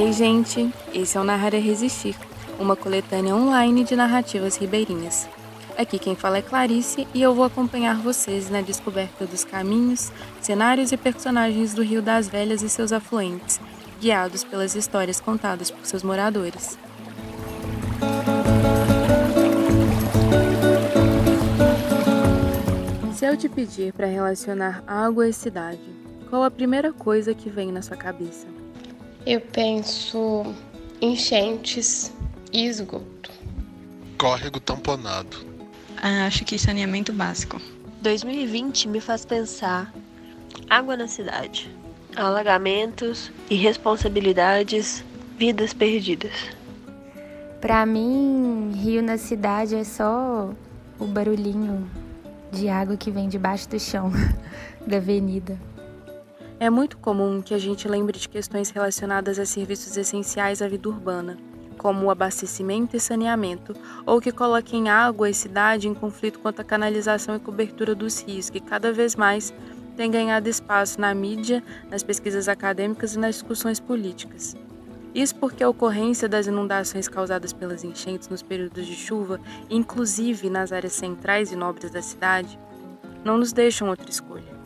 Ei, gente! Esse é o Narrar é Resistir, uma coletânea online de narrativas ribeirinhas. Aqui quem fala é Clarice e eu vou acompanhar vocês na descoberta dos caminhos, cenários e personagens do Rio das Velhas e seus afluentes, guiados pelas histórias contadas por seus moradores. Se eu te pedir para relacionar água e cidade, qual a primeira coisa que vem na sua cabeça? Eu penso enchentes e esgoto. Córrego tamponado. Ah, acho que saneamento básico. 2020 me faz pensar água na cidade, alagamentos, irresponsabilidades, vidas perdidas. Para mim, rio na cidade é só o barulhinho de água que vem debaixo do chão da avenida. É muito comum que a gente lembre de questões relacionadas a serviços essenciais à vida urbana, como o abastecimento e saneamento, ou que coloquem água e cidade em conflito quanto à canalização e cobertura dos rios, que cada vez mais têm ganhado espaço na mídia, nas pesquisas acadêmicas e nas discussões políticas. Isso porque a ocorrência das inundações causadas pelas enchentes nos períodos de chuva, inclusive nas áreas centrais e nobres da cidade, não nos deixam outra escolha.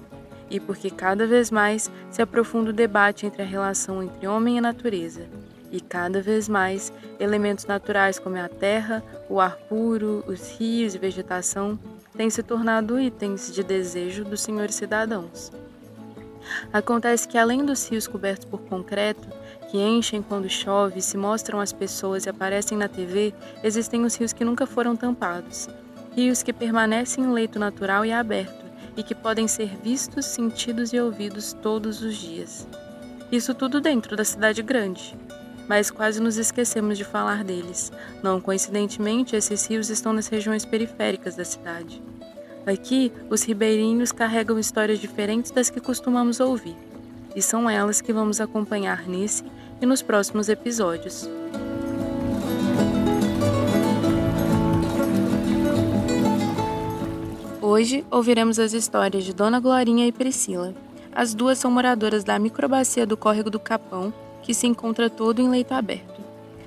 E porque cada vez mais se aprofunda o debate entre a relação entre homem e natureza, e cada vez mais elementos naturais como a terra, o ar puro, os rios e vegetação têm se tornado itens de desejo dos senhores cidadãos. Acontece que além dos rios cobertos por concreto, que enchem quando chove, se mostram às pessoas e aparecem na TV, existem os rios que nunca foram tampados. Rios que permanecem em leito natural e aberto e que podem ser vistos, sentidos e ouvidos todos os dias. Isso tudo dentro da cidade grande. Mas quase nos esquecemos de falar deles. Não coincidentemente, esses rios estão nas regiões periféricas da cidade. Aqui, os ribeirinhos carregam histórias diferentes das que costumamos ouvir, e são elas que vamos acompanhar nesse e nos próximos episódios. Hoje ouviremos as histórias de Dona Glorinha e Priscila. As duas são moradoras da microbacia do Córrego do Capão, que se encontra todo em leito aberto.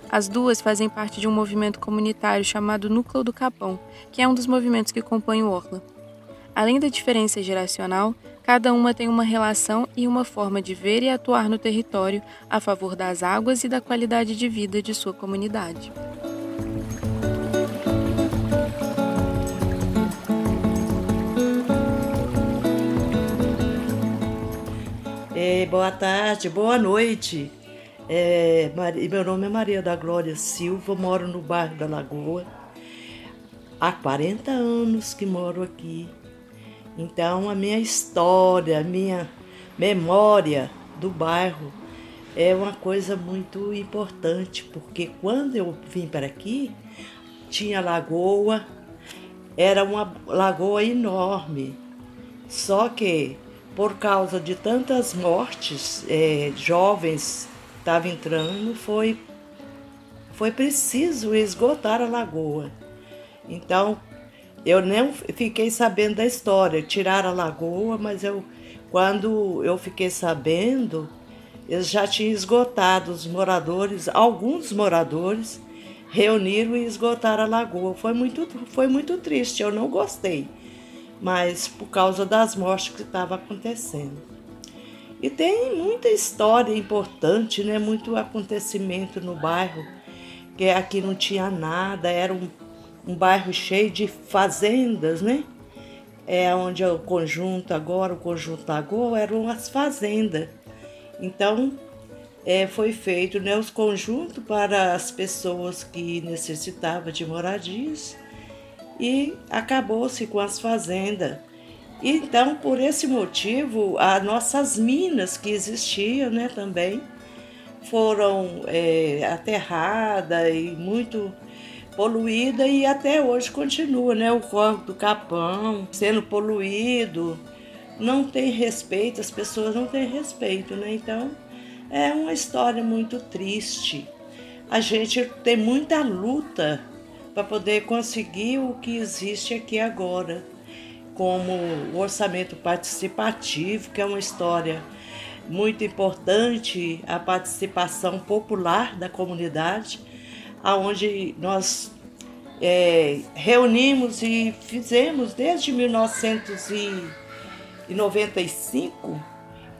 As duas fazem parte de um movimento comunitário chamado Núcleo do Capão, que é um dos movimentos que compõem o Orla. Além da diferença geracional, Cada uma tem uma relação e uma forma de ver e atuar no território a favor das águas e da qualidade de vida de sua comunidade. Boa tarde, boa noite. É, meu nome é Maria da Glória Silva, moro no bairro da Lagoa. Há 40 anos que moro aqui então, a minha história, a minha memória do bairro é uma coisa muito importante, porque quando eu vim para aqui, tinha lagoa, era uma lagoa enorme. Só que por causa de tantas mortes, é, jovens estavam entrando, foi, foi preciso esgotar a lagoa. Então, eu nem fiquei sabendo da história, tiraram a lagoa, mas eu, quando eu fiquei sabendo, eles já tinham esgotado os moradores, alguns moradores reuniram e esgotaram a lagoa. Foi muito, foi muito triste, eu não gostei, mas por causa das mortes que estavam acontecendo. E tem muita história importante, né? muito acontecimento no bairro, que aqui não tinha nada, era um um bairro cheio de fazendas, né? É onde é o conjunto agora, o conjunto Lagoa, eram as fazendas. Então, é, foi feito né, os conjuntos para as pessoas que necessitavam de moradias e acabou-se com as fazendas. Então, por esse motivo, as nossas minas que existiam né, também foram é, aterradas e muito poluída e até hoje continua, né? O corpo do Capão sendo poluído, não tem respeito, as pessoas não têm respeito, né? Então é uma história muito triste. A gente tem muita luta para poder conseguir o que existe aqui agora, como o orçamento participativo, que é uma história muito importante a participação popular da comunidade, aonde nós é, reunimos e fizemos desde 1995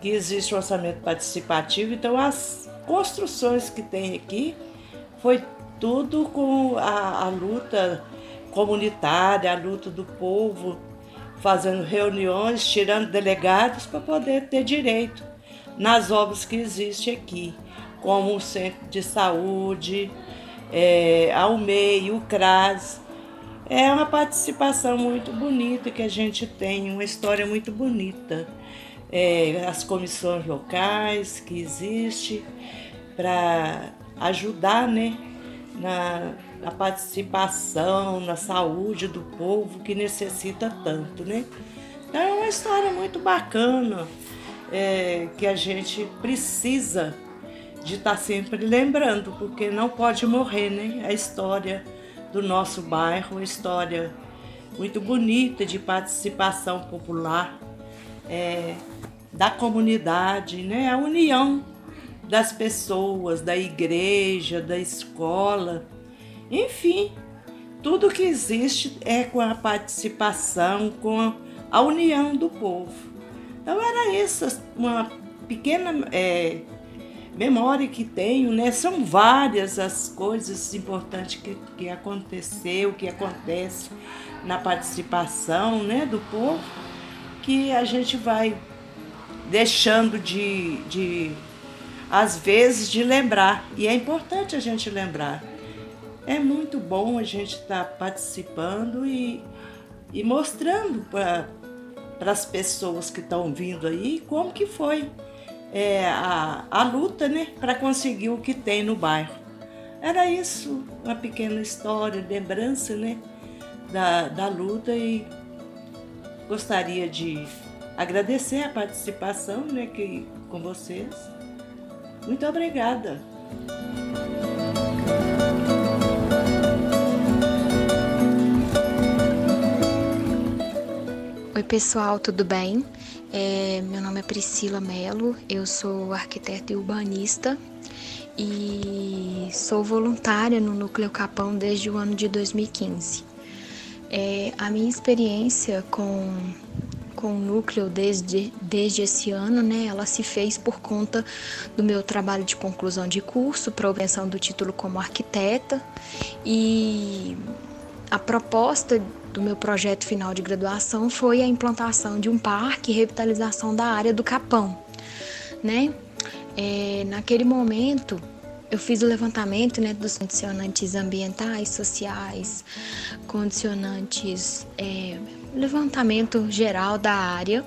que existe o orçamento participativo. Então, as construções que tem aqui foi tudo com a, a luta comunitária, a luta do povo, fazendo reuniões, tirando delegados para poder ter direito nas obras que existem aqui, como o centro de saúde, é, a UMEI, o CRAS. É uma participação muito bonita que a gente tem, uma história muito bonita. É, as comissões locais que existem para ajudar né, na, na participação, na saúde do povo que necessita tanto. Né? Então é uma história muito bacana é, que a gente precisa de estar tá sempre lembrando, porque não pode morrer, né? A história do nosso bairro, uma história muito bonita de participação popular é, da comunidade, né? A união das pessoas, da igreja, da escola, enfim, tudo que existe é com a participação, com a união do povo. Então era isso, uma pequena é, memória que tenho, né? São várias as coisas importantes que, que aconteceu, que acontece na participação né, do povo, que a gente vai deixando de, de, às vezes, de lembrar. E é importante a gente lembrar. É muito bom a gente estar tá participando e, e mostrando para as pessoas que estão vindo aí como que foi é, a, a luta né, para conseguir o que tem no bairro. Era isso, uma pequena história, lembrança né, da, da luta e gostaria de agradecer a participação né, que, com vocês. Muito obrigada. Oi, pessoal, tudo bem? É, meu nome é Priscila Melo, eu sou arquiteta e urbanista e sou voluntária no Núcleo Capão desde o ano de 2015. É, a minha experiência com, com o núcleo desde, desde esse ano, né, ela se fez por conta do meu trabalho de conclusão de curso para obtenção do título como arquiteta e a proposta do meu projeto final de graduação foi a implantação de um parque e revitalização da área do Capão, né? É, naquele momento eu fiz o levantamento né, dos condicionantes ambientais, sociais, condicionantes, é, levantamento geral da área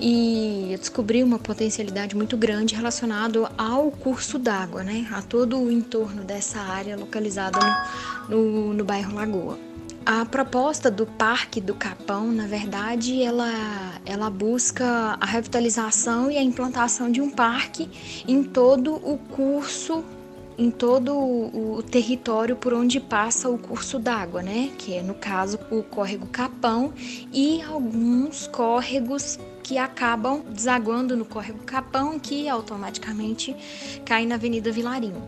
e eu descobri uma potencialidade muito grande relacionado ao curso d'água, né, a todo o entorno dessa área localizada no, no, no bairro Lagoa. A proposta do Parque do Capão, na verdade, ela, ela busca a revitalização e a implantação de um parque em todo o curso, em todo o território por onde passa o curso d'água, né? Que é, no caso, o córrego Capão e alguns córregos que acabam desaguando no córrego Capão, que automaticamente cai na Avenida Vilarinho.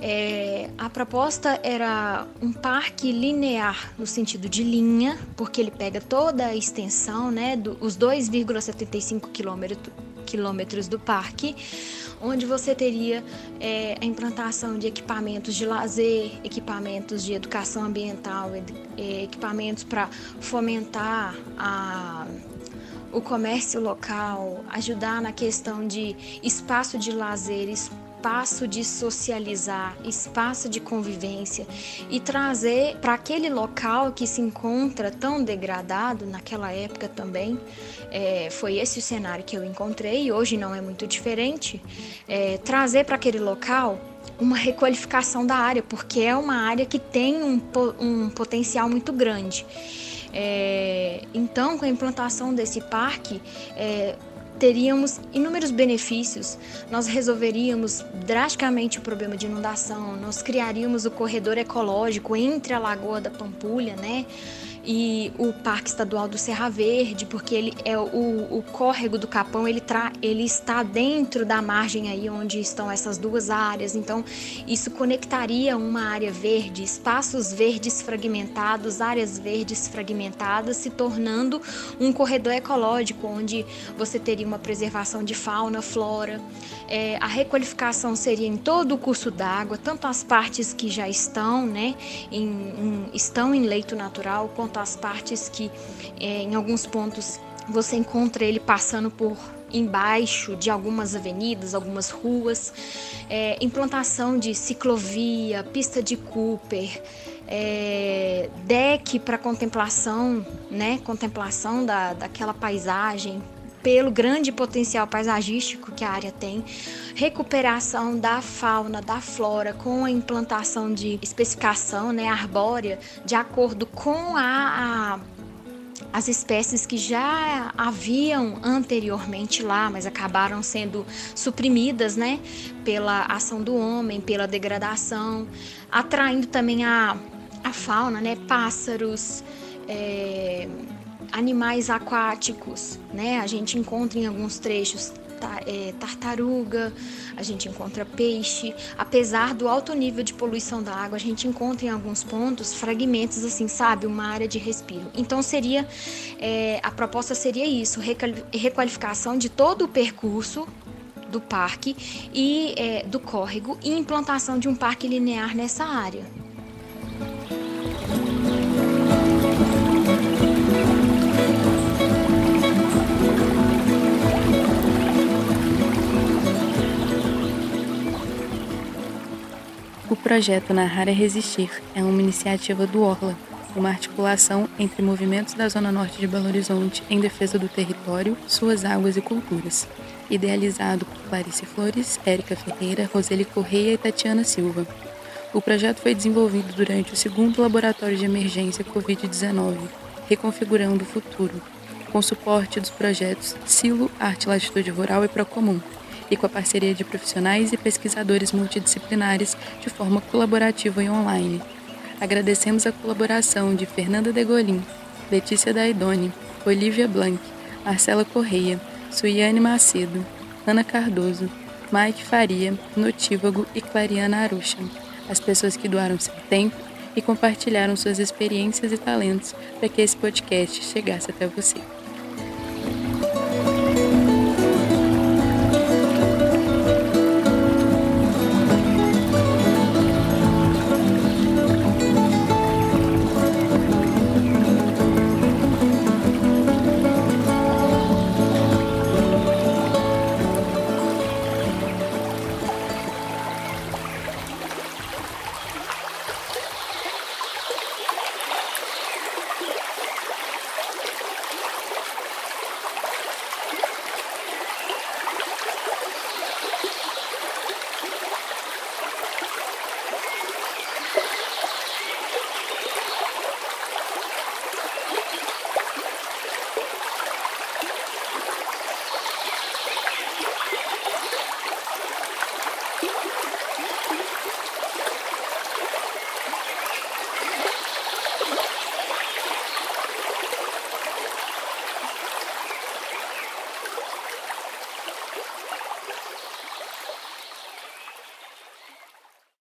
É, a proposta era um parque linear no sentido de linha, porque ele pega toda a extensão, né, do, os 2,75 quilômetros do parque, onde você teria é, a implantação de equipamentos de lazer, equipamentos de educação ambiental, equipamentos para fomentar a o comércio local, ajudar na questão de espaço de lazer, espaço de socializar, espaço de convivência e trazer para aquele local que se encontra tão degradado naquela época também. É, foi esse o cenário que eu encontrei hoje não é muito diferente. É, trazer para aquele local uma requalificação da área, porque é uma área que tem um, um potencial muito grande. É, então, com a implantação desse parque, é, teríamos inúmeros benefícios. Nós resolveríamos drasticamente o problema de inundação, nós criaríamos o corredor ecológico entre a Lagoa da Pampulha, né? E o Parque Estadual do Serra Verde, porque ele é o, o córrego do Capão, ele, tra, ele está dentro da margem aí onde estão essas duas áreas, então isso conectaria uma área verde, espaços verdes fragmentados, áreas verdes fragmentadas, se tornando um corredor ecológico onde você teria uma preservação de fauna, flora. É, a requalificação seria em todo o curso d'água, tanto as partes que já estão, né, em, em, estão em leito natural, quanto as partes que é, em alguns pontos você encontra ele passando por embaixo de algumas avenidas, algumas ruas, é, implantação de ciclovia, pista de Cooper, é, deck para contemplação, né, contemplação da, daquela paisagem, pelo grande potencial paisagístico que a área tem, recuperação da fauna, da flora, com a implantação de especificação né, arbórea de acordo com a, a as espécies que já haviam anteriormente lá, mas acabaram sendo suprimidas, né, pela ação do homem, pela degradação, atraindo também a, a fauna, né, pássaros, é, animais aquáticos, né? A gente encontra em alguns trechos é, tartaruga, a gente encontra peixe. Apesar do alto nível de poluição da água, a gente encontra em alguns pontos fragmentos, assim, sabe, uma área de respiro. Então seria é, a proposta seria isso, requalificação de todo o percurso do parque e é, do córrego e implantação de um parque linear nessa área. Projeto Narrar é Resistir é uma iniciativa do Orla, uma articulação entre movimentos da Zona Norte de Belo Horizonte em defesa do território, suas águas e culturas. Idealizado por Clarice Flores, Érica Ferreira, Roseli Correia e Tatiana Silva. O projeto foi desenvolvido durante o segundo Laboratório de Emergência Covid-19, Reconfigurando o Futuro, com suporte dos projetos Silo, Arte Latitude Rural e Procomum, e com a parceria de profissionais e pesquisadores multidisciplinares de forma colaborativa e online. Agradecemos a colaboração de Fernanda Degolin, Letícia Daidoni, Olivia Blanc, Marcela Correia, Suiane Macedo, Ana Cardoso, Mike Faria, Notívago e Clariana Aruxa, as pessoas que doaram seu tempo e compartilharam suas experiências e talentos para que esse podcast chegasse até você.